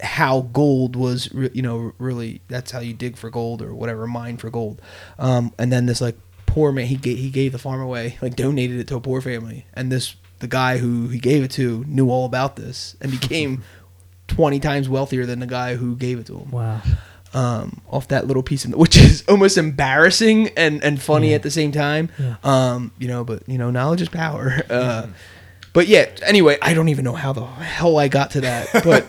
how gold was, re- you know, really. That's how you dig for gold or whatever, mine for gold. Um, and then this like poor man, he gave, he gave the farm away, like donated it to a poor family, and this the guy who he gave it to knew all about this and became twenty times wealthier than the guy who gave it to him Wow. um, off that little piece, of, which is almost embarrassing and, and funny Yeah. at the same time. Yeah. Um, you know, but you know, knowledge is power. Uh, but yeah, anyway, I don't even know how the hell I got to that. But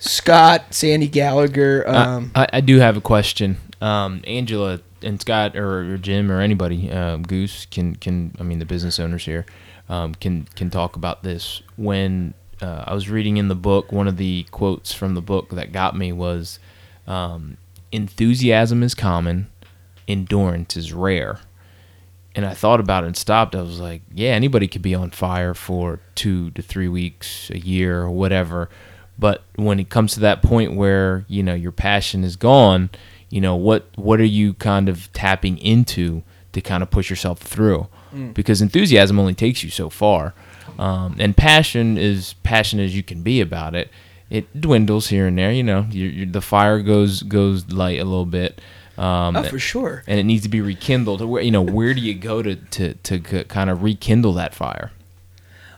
Scott, Sandy Gallagher, um, I, I do have a question. Um, Angela and Scott or, or Jim or anybody, um, Goose can can I mean the business owners here um, can can talk about this. When uh, I was reading in the book, one of the quotes from the book that got me was, um, "Enthusiasm is common, endurance is rare." And I thought about it and stopped. I was like, yeah, anybody could be on fire for two to three weeks, a year, or whatever. But when it comes to that point where you know your passion is gone, you know what what are you kind of tapping into to kind of push yourself through? Because enthusiasm only takes you so far, um, and passion is passionate as you can be about it. It dwindles here and there. You know, you you the fire goes goes light a little bit. Um, oh, for sure. and it needs to be rekindled. Where you know, where do you go to to to kind of rekindle that fire?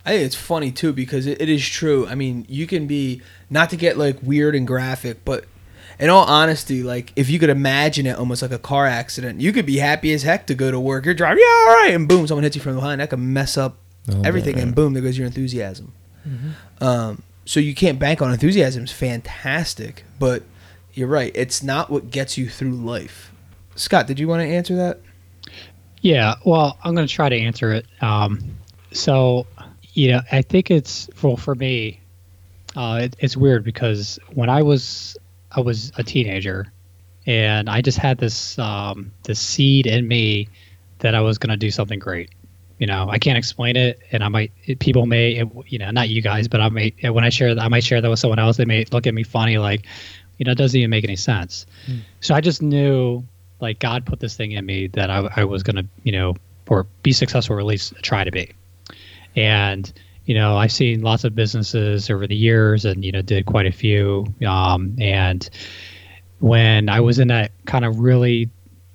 I think it's funny too because it, it is true. I mean, you can be not to get like weird and graphic, but in all honesty, like if you could imagine it almost like a car accident, you could be happy as heck to go to work. You're driving, yeah, all right, and boom, someone hits you from behind. That could mess up Oh, everything, yeah. and boom, there goes your enthusiasm. Um, so you can't bank on enthusiasm. It's fantastic, but you're right. It's not what gets you through life. Scott, did you want to answer that? Yeah, well, I'm going to try to answer it. Um, so, you know, I think it's well for me. Uh, it, it's weird because when I was I was a teenager, and I just had this um, this seed in me that I was going to do something great. You know, I can't explain it, and I might it, people may it, you know not you guys, but I may when I share that I might share that with someone else. They may look at me funny, like you know, it doesn't even make any sense. So I just knew like God put this thing in me that I, I was gonna you know or be successful or at least try to be. And you know, I've seen lots of businesses over the years, and you know, did quite a few. Um, and when I was in that kind of really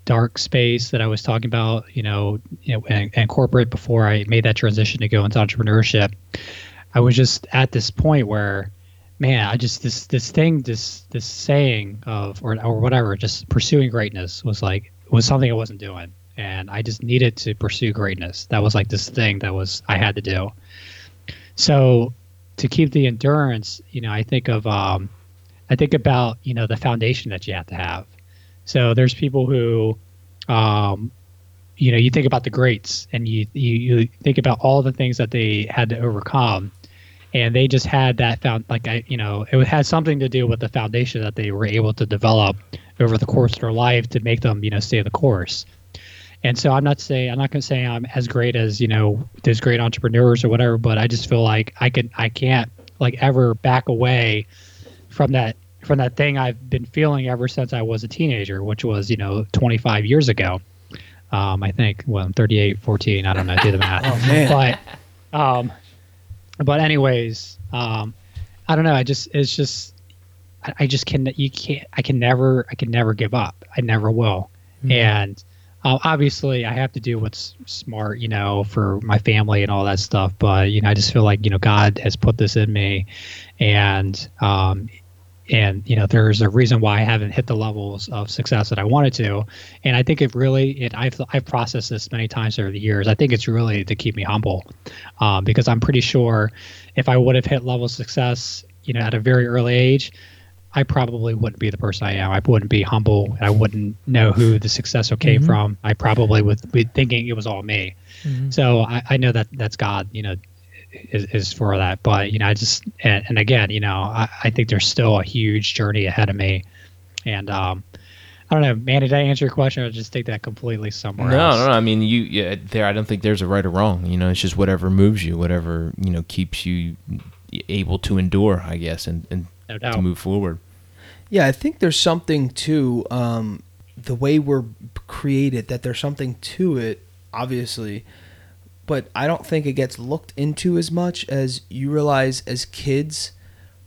dark space that I was talking about, you know, and, and corporate before I made that transition to go into entrepreneurship, I was just at this point where, man, I just this this thing, this this saying of or or whatever, just pursuing greatness was like was something I wasn't doing, and I just needed to pursue greatness. That was like this thing that was I had to do. So to keep the endurance, you know, I think of um, I think about you know the foundation that you have to have. So there's people who, um, you know, you think about the greats, and you, you you think about all the things that they had to overcome, and they just had that found like I you know it had something to do with the foundation that they were able to develop over the course of their life to make them you know stay the course. And so I'm not saying I'm not going to say I'm as great as you know those great entrepreneurs or whatever, but I just feel like I can I can't like ever back away from that from that thing I've been feeling ever since I was a teenager, which was you know 25 years ago. Um, I think well I'm 38, 14. I don't know, do the math. Oh, man. But um, but anyways, um, I don't know. I just it's just I, I just can you can't I can never I can never give up. I never will. And uh, obviously I have to do what's smart, you know, for my family and all that stuff. But you know, I just feel like you know God has put this in me, and um, and you know, there's a reason why I haven't hit the levels of success that I wanted to. And I think it really, it I've I've processed this many times over the years. I think it's really to keep me humble, um, because I'm pretty sure if I would have hit level of success, you know, at a very early age. I probably wouldn't be the person I am. I wouldn't be humble. I wouldn't know who the success came from. I probably would be thinking it was all me. So I, I know that that's God, you know, is, is for that. But you know, I just and, and again, you know, I, I think there's still a huge journey ahead of me. And um, I don't know, man. Did I answer your question, or just take that completely somewhere No, else? no, no. I mean, you yeah, there. I don't think there's a right or wrong. You know, it's just whatever moves you, whatever you know keeps you able to endure, I guess, and and No to move forward. Yeah, I think there's something to um, the way we're created. That there's something to it, obviously, but I don't think it gets looked into as much as you realize. As kids,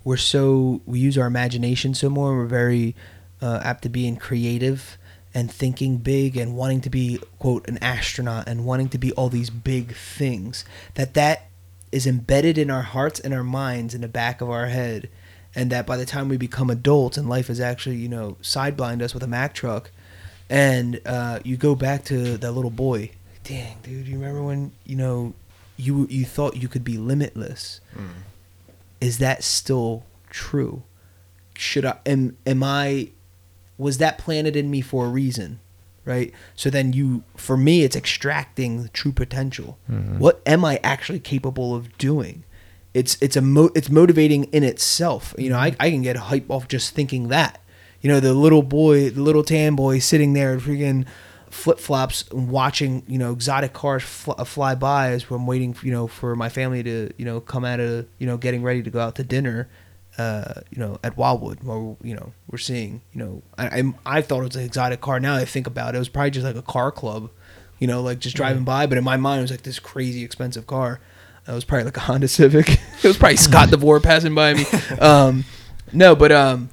we're so we use our imagination so more. We're very uh, apt to being creative and thinking big and wanting to be quote an astronaut and wanting to be all these big things. That that is embedded in our hearts and our minds in the back of our head and that by the time we become adults and life is actually you know sideblind us with a mack truck and uh, you go back to that little boy dang dude you remember when you know you you thought you could be limitless? Is that still true? Should i am am i was that planted in me for a reason right? So then you for me it's extracting the true potential. What am i actually capable of doing it's it's a mo- it's motivating in itself you know I, I can get hype off just thinking that you know the little boy the little tan boy sitting there freaking flip-flops and watching you know exotic cars fl- uh, fly by as i'm waiting you know for my family to you know come out of you know getting ready to go out to dinner uh, you know, at Wildwood, where you know we're seeing, you know, I I'm, I thought it was an exotic car. Now I think about it, it was probably just like a car club, you know, like just driving by. But in my mind, it was like this crazy expensive car. It was probably like a Honda Civic. it was probably Scott DeVore passing by me. Um, no, but um,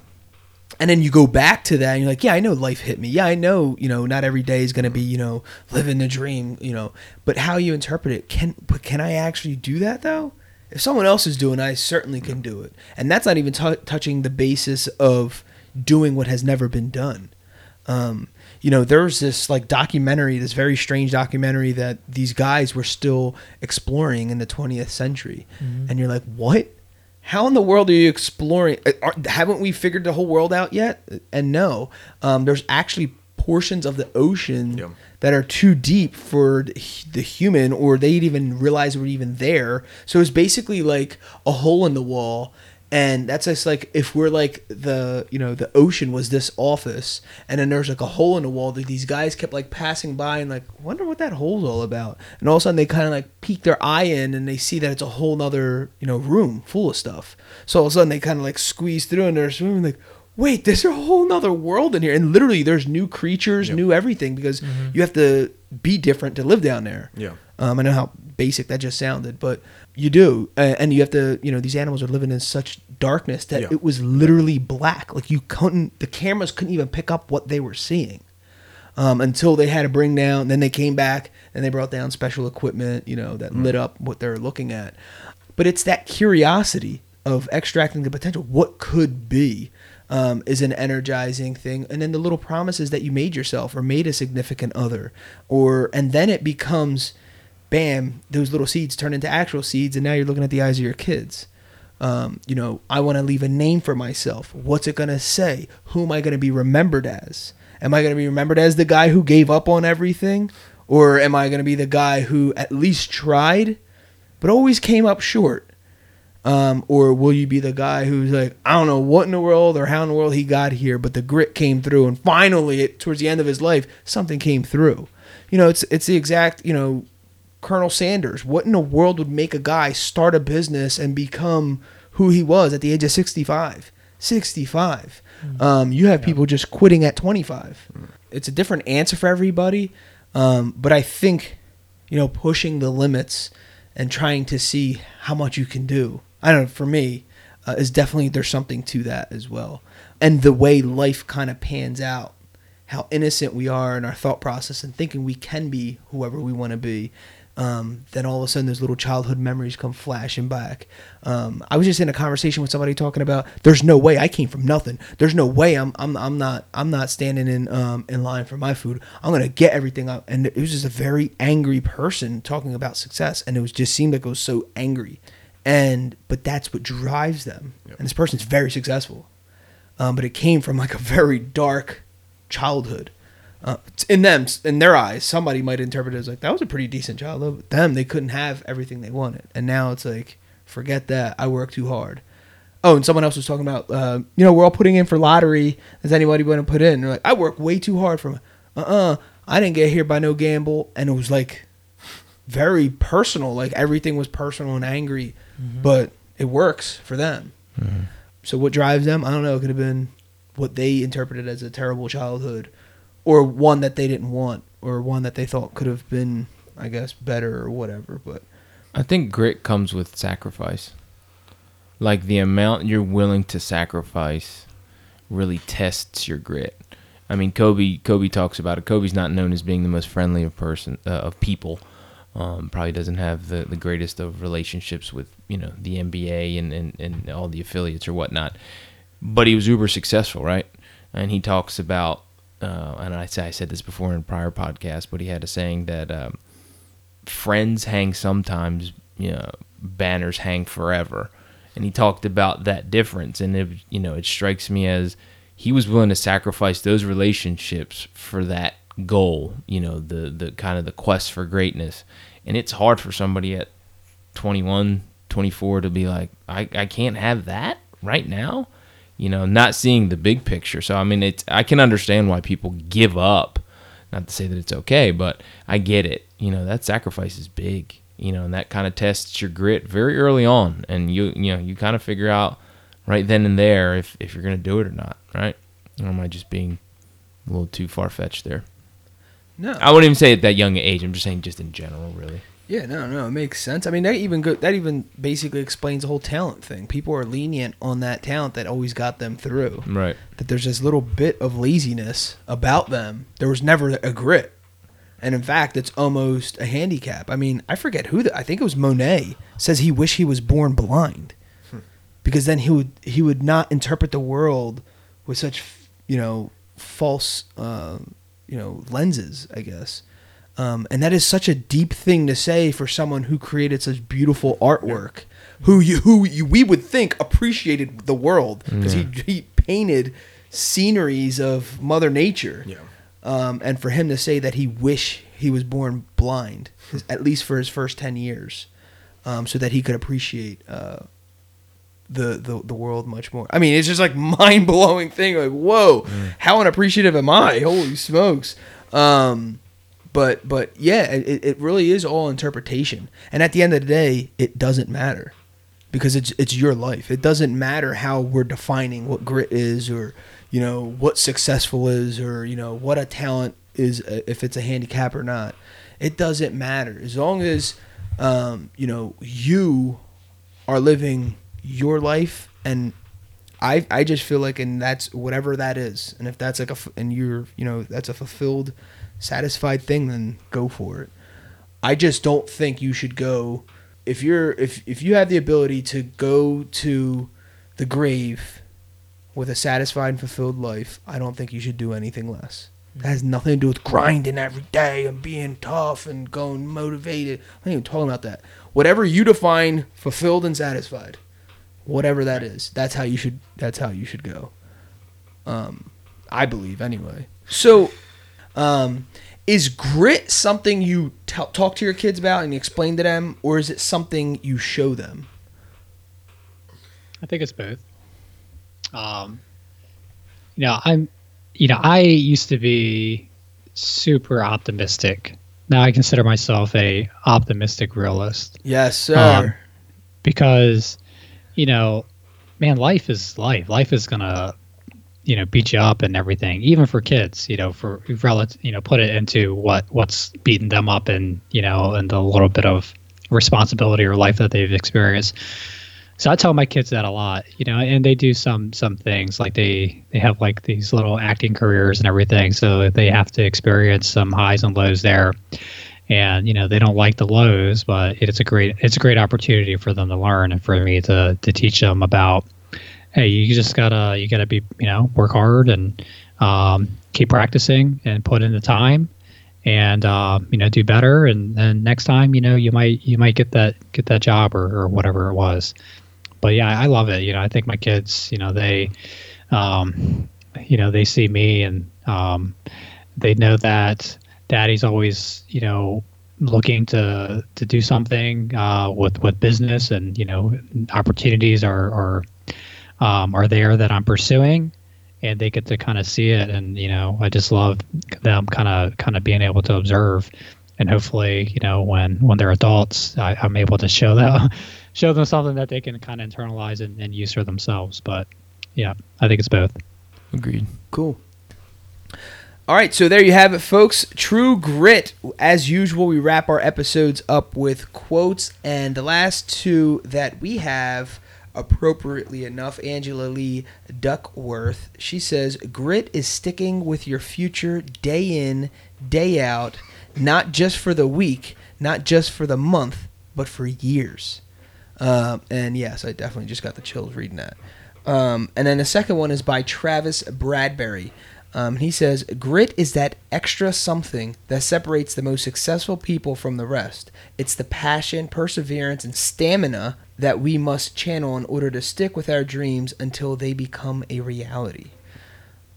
and then you go back to that and you're like, yeah, I know life hit me. Yeah, I know, you know, not every day is going to be, you know, living the dream, you know, but how you interpret it, can, but can I actually do that though? If someone else is doing it, I certainly can do it. And that's not even tou touching the basis of doing what has never been done. Um, you know, there's this like documentary, this very strange documentary that these guys were still exploring in the 20th century. And you're like, what? How in the world are you exploring? uh, Are, haven't we figured the whole world out yet? And no, um, there's actually portions of the ocean Yeah. that are too deep for the human, or they'd even realize were even there. So it's basically like a hole in the wall, and that's just like if we're like the you know the ocean was this office, and then there's like a hole in the wall that these guys kept like passing by and like wonder what that hole's all about, and all of a sudden they kind of like peek their eye in and they see that it's a whole nother you know room full of stuff. So all of a sudden they kind of like squeeze through and they're swimming like wait, there's a whole nother world in here. And literally, there's new creatures, new everything because you have to be different to live down there. Yeah. Um, I know how basic that just sounded, but you do. Uh, and you have to, you know, these animals are living in such darkness that Yeah. it was literally black. Like you couldn't, the cameras couldn't even pick up what they were seeing. Um, until they had to bring down, then they came back and they brought down special equipment, you know, that lit up what they're looking at. But it's that curiosity of extracting the potential. What could be um, is an energizing thing, and then the little promises that you made yourself or made a significant other, or and then it becomes, bam, those little seeds turn into actual seeds, and now you're looking at the eyes of your kids. Um, you know, I want to leave a name for myself. What's it going to say? Who am I going to be remembered as? Am I going to be remembered as the guy who gave up on everything? Or am I going to be the guy who at least tried, but always came up short? Um, or will you be the guy who's like, I don't know what in the world or how in the world he got here, but the grit came through, and finally, it, towards the end of his life, something came through. You know, it's it's the exact you know Colonel Sanders. What in the world would make a guy start a business and become who he was at the age of 65? 65. Um, you have people just quitting at 25. It's a different answer for everybody. Um, but I think, you know, pushing the limits and trying to see how much you can do. I don't know, for me, uh, is definitely, there's something to that as well. And the way life kind of pans out how innocent we are in our thought process and thinking we can be whoever we want to be. Um, then all of a sudden, those little childhood memories come flashing back. Um, I was just in a conversation with somebody talking about there's no way I came from nothing. There's no way I'm I'm, I'm not I'm not standing in um, in line for my food. I'm gonna get everything up. And it was just a very angry person talking about success, and it was just seemed like it was so angry. And but that's what drives them. And this person's very successful, um, but it came from like a very dark childhood. Uh, in them, in their eyes, somebody might interpret it as like that was a pretty decent childhood. But them, they couldn't have everything they wanted, and now it's like, forget that. I work too hard. Oh, and someone else was talking about, uh, you know, we're all putting in for lottery. Does anybody want to put in? they're like, I work way too hard for. Uh, uh I didn't get here by no gamble, and it was like very personal. Like everything was personal and angry, but it works for them. So what drives them? I don't know. It could have been what they interpreted as a terrible childhood, or one that they didn't want, or one that they thought could have been, I guess, better or whatever. But I think grit comes with sacrifice. Like the amount you're willing to sacrifice really tests your grit. I mean, Kobe Kobe talks about it. Kobe's not known as being the most friendly of person uh, of people. Um, probably doesn't have the, the greatest of relationships with you know the NBA and, and, and all the affiliates or whatnot. But he was uber successful, right? And he talks about, uh, and I I said this before in a prior podcast, but he had a saying that um, friends hang sometimes, you know, banners hang forever. And he talked about that difference, and it, you know, it strikes me as he was willing to sacrifice those relationships for that goal. You know, the the kind of the quest for greatness, and it's hard for somebody at 21, 24 to be like, I, I can't have that right now. You know, not seeing the big picture. So I mean, it's I can understand why people give up. Not to say that it's okay, but I get it. You know, that sacrifice is big. You know, and that kind of tests your grit very early on, and you you know you kind of figure out right then and there if if you're gonna do it or not, right? Or am I just being a little too far fetched there? no, I wouldn't even say at that young age. I'm just saying just in general, really. Yeah, no, no, it makes sense. I mean, that even go, that even basically explains the whole talent thing. People are lenient on that talent that always got them through. Right. That there's this little bit of laziness about them. There was never a grit, and in fact, it's almost a handicap. I mean, I forget who. The, I think it was Monet says he wished he was born blind, because then he would he would not interpret the world with such you know false uh, you know lenses. I guess. Um, and that is such a deep thing to say for someone who created such beautiful artwork, who you who you, we would think appreciated the world because he he painted sceneries of Mother Nature. Yeah. Um, and for him to say that he wish he was born blind, at least for his first ten years, um, so that he could appreciate uh, the, the the world much more. I mean, it's just like mind blowing thing. Like, whoa, how unappreciative am I? Holy smokes! Um, but but yeah, it, it really is all interpretation. And at the end of the day, it doesn't matter because it's it's your life. It doesn't matter how we're defining what grit is or you know what successful is or you know what a talent is uh, if it's a handicap or not. It doesn't matter as long as um, you know you are living your life and I I just feel like and that's whatever that is and if that's like a and you're you know that's a fulfilled satisfied thing then go for it. I just don't think you should go if you're if if you have the ability to go to the grave with a satisfied and fulfilled life, I don't think you should do anything less. That has nothing to do with grinding every day and being tough and going motivated. I'm not even talking about that. Whatever you define fulfilled and satisfied, whatever that is, that's how you should. That's how you should go. Um, I believe anyway. So, um, is grit something you t- talk to your kids about and you explain to them, or is it something you show them? I think it's both. Um, you know, I'm, you know, I used to be super optimistic. Now I consider myself a optimistic realist Yes, sir. Um, because, you know, man, life is life. Life is gonna, you know, beat you up and everything. Even for kids, you know, for relative, you know, put it into what what's beating them up and you know, and the little bit of responsibility or life that they've experienced. so I tell my kids that a lot, you know, and they do some some things like they they have like these little acting careers and everything, so they have to experience some highs and lows there, and you know they don't like the lows, but it's a great it's a great opportunity for them to learn and for me to to teach them about, hey, you just gotta you gotta be you know work hard and um, keep practicing and put in the time and uh, you know do better. And then next time you know you might you might get that get that job or, or whatever it was. But yeah i love it. You know i think my kids you know they um, you know they see me and um, they know that daddy's always you know looking to to do something uh, with with business and you know opportunities are are um, are there that i'm pursuing and they get to kind of see it and you know i just love them kind of kind of being able to observe and hopefully you know when when they're adults I, i'm able to show them show them something that they can kind of internalize and, and use for themselves but yeah i think it's both Agreed. Cool. All right, so there you have it, folks. True Grit. As usual, we wrap our episodes up with quotes, and the last two that we have, appropriately enough, Angela Lee Duckworth. She says, "Grit is sticking with your future day in, day out, not just for the week, not just for the month, but for years." Um, and yes, I definitely just got the chills reading that. Um, and then the second one is by Travis Bradberry. Um, he says, Grit is that extra something that separates the most successful people from the rest. It's the passion, perseverance, and stamina that we must channel in order to stick with our dreams until they become a reality.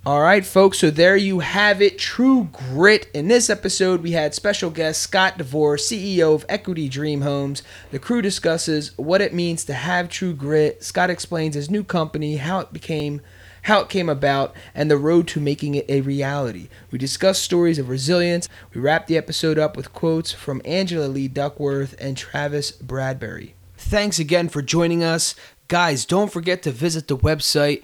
All right, folks, so there you have it. True Grit. In this episode, we had special guest Scott DeVore, CEO of Equity Dream Homes. The crew discusses what it means to have true grit. Scott explains his new company, how it became how it came about, and the road to making it a reality. We discuss stories of resilience. We wrap the episode up with quotes from Angela Lee Duckworth and Travis Bradberry. Thanks again for joining us. Guys, don't forget to visit the website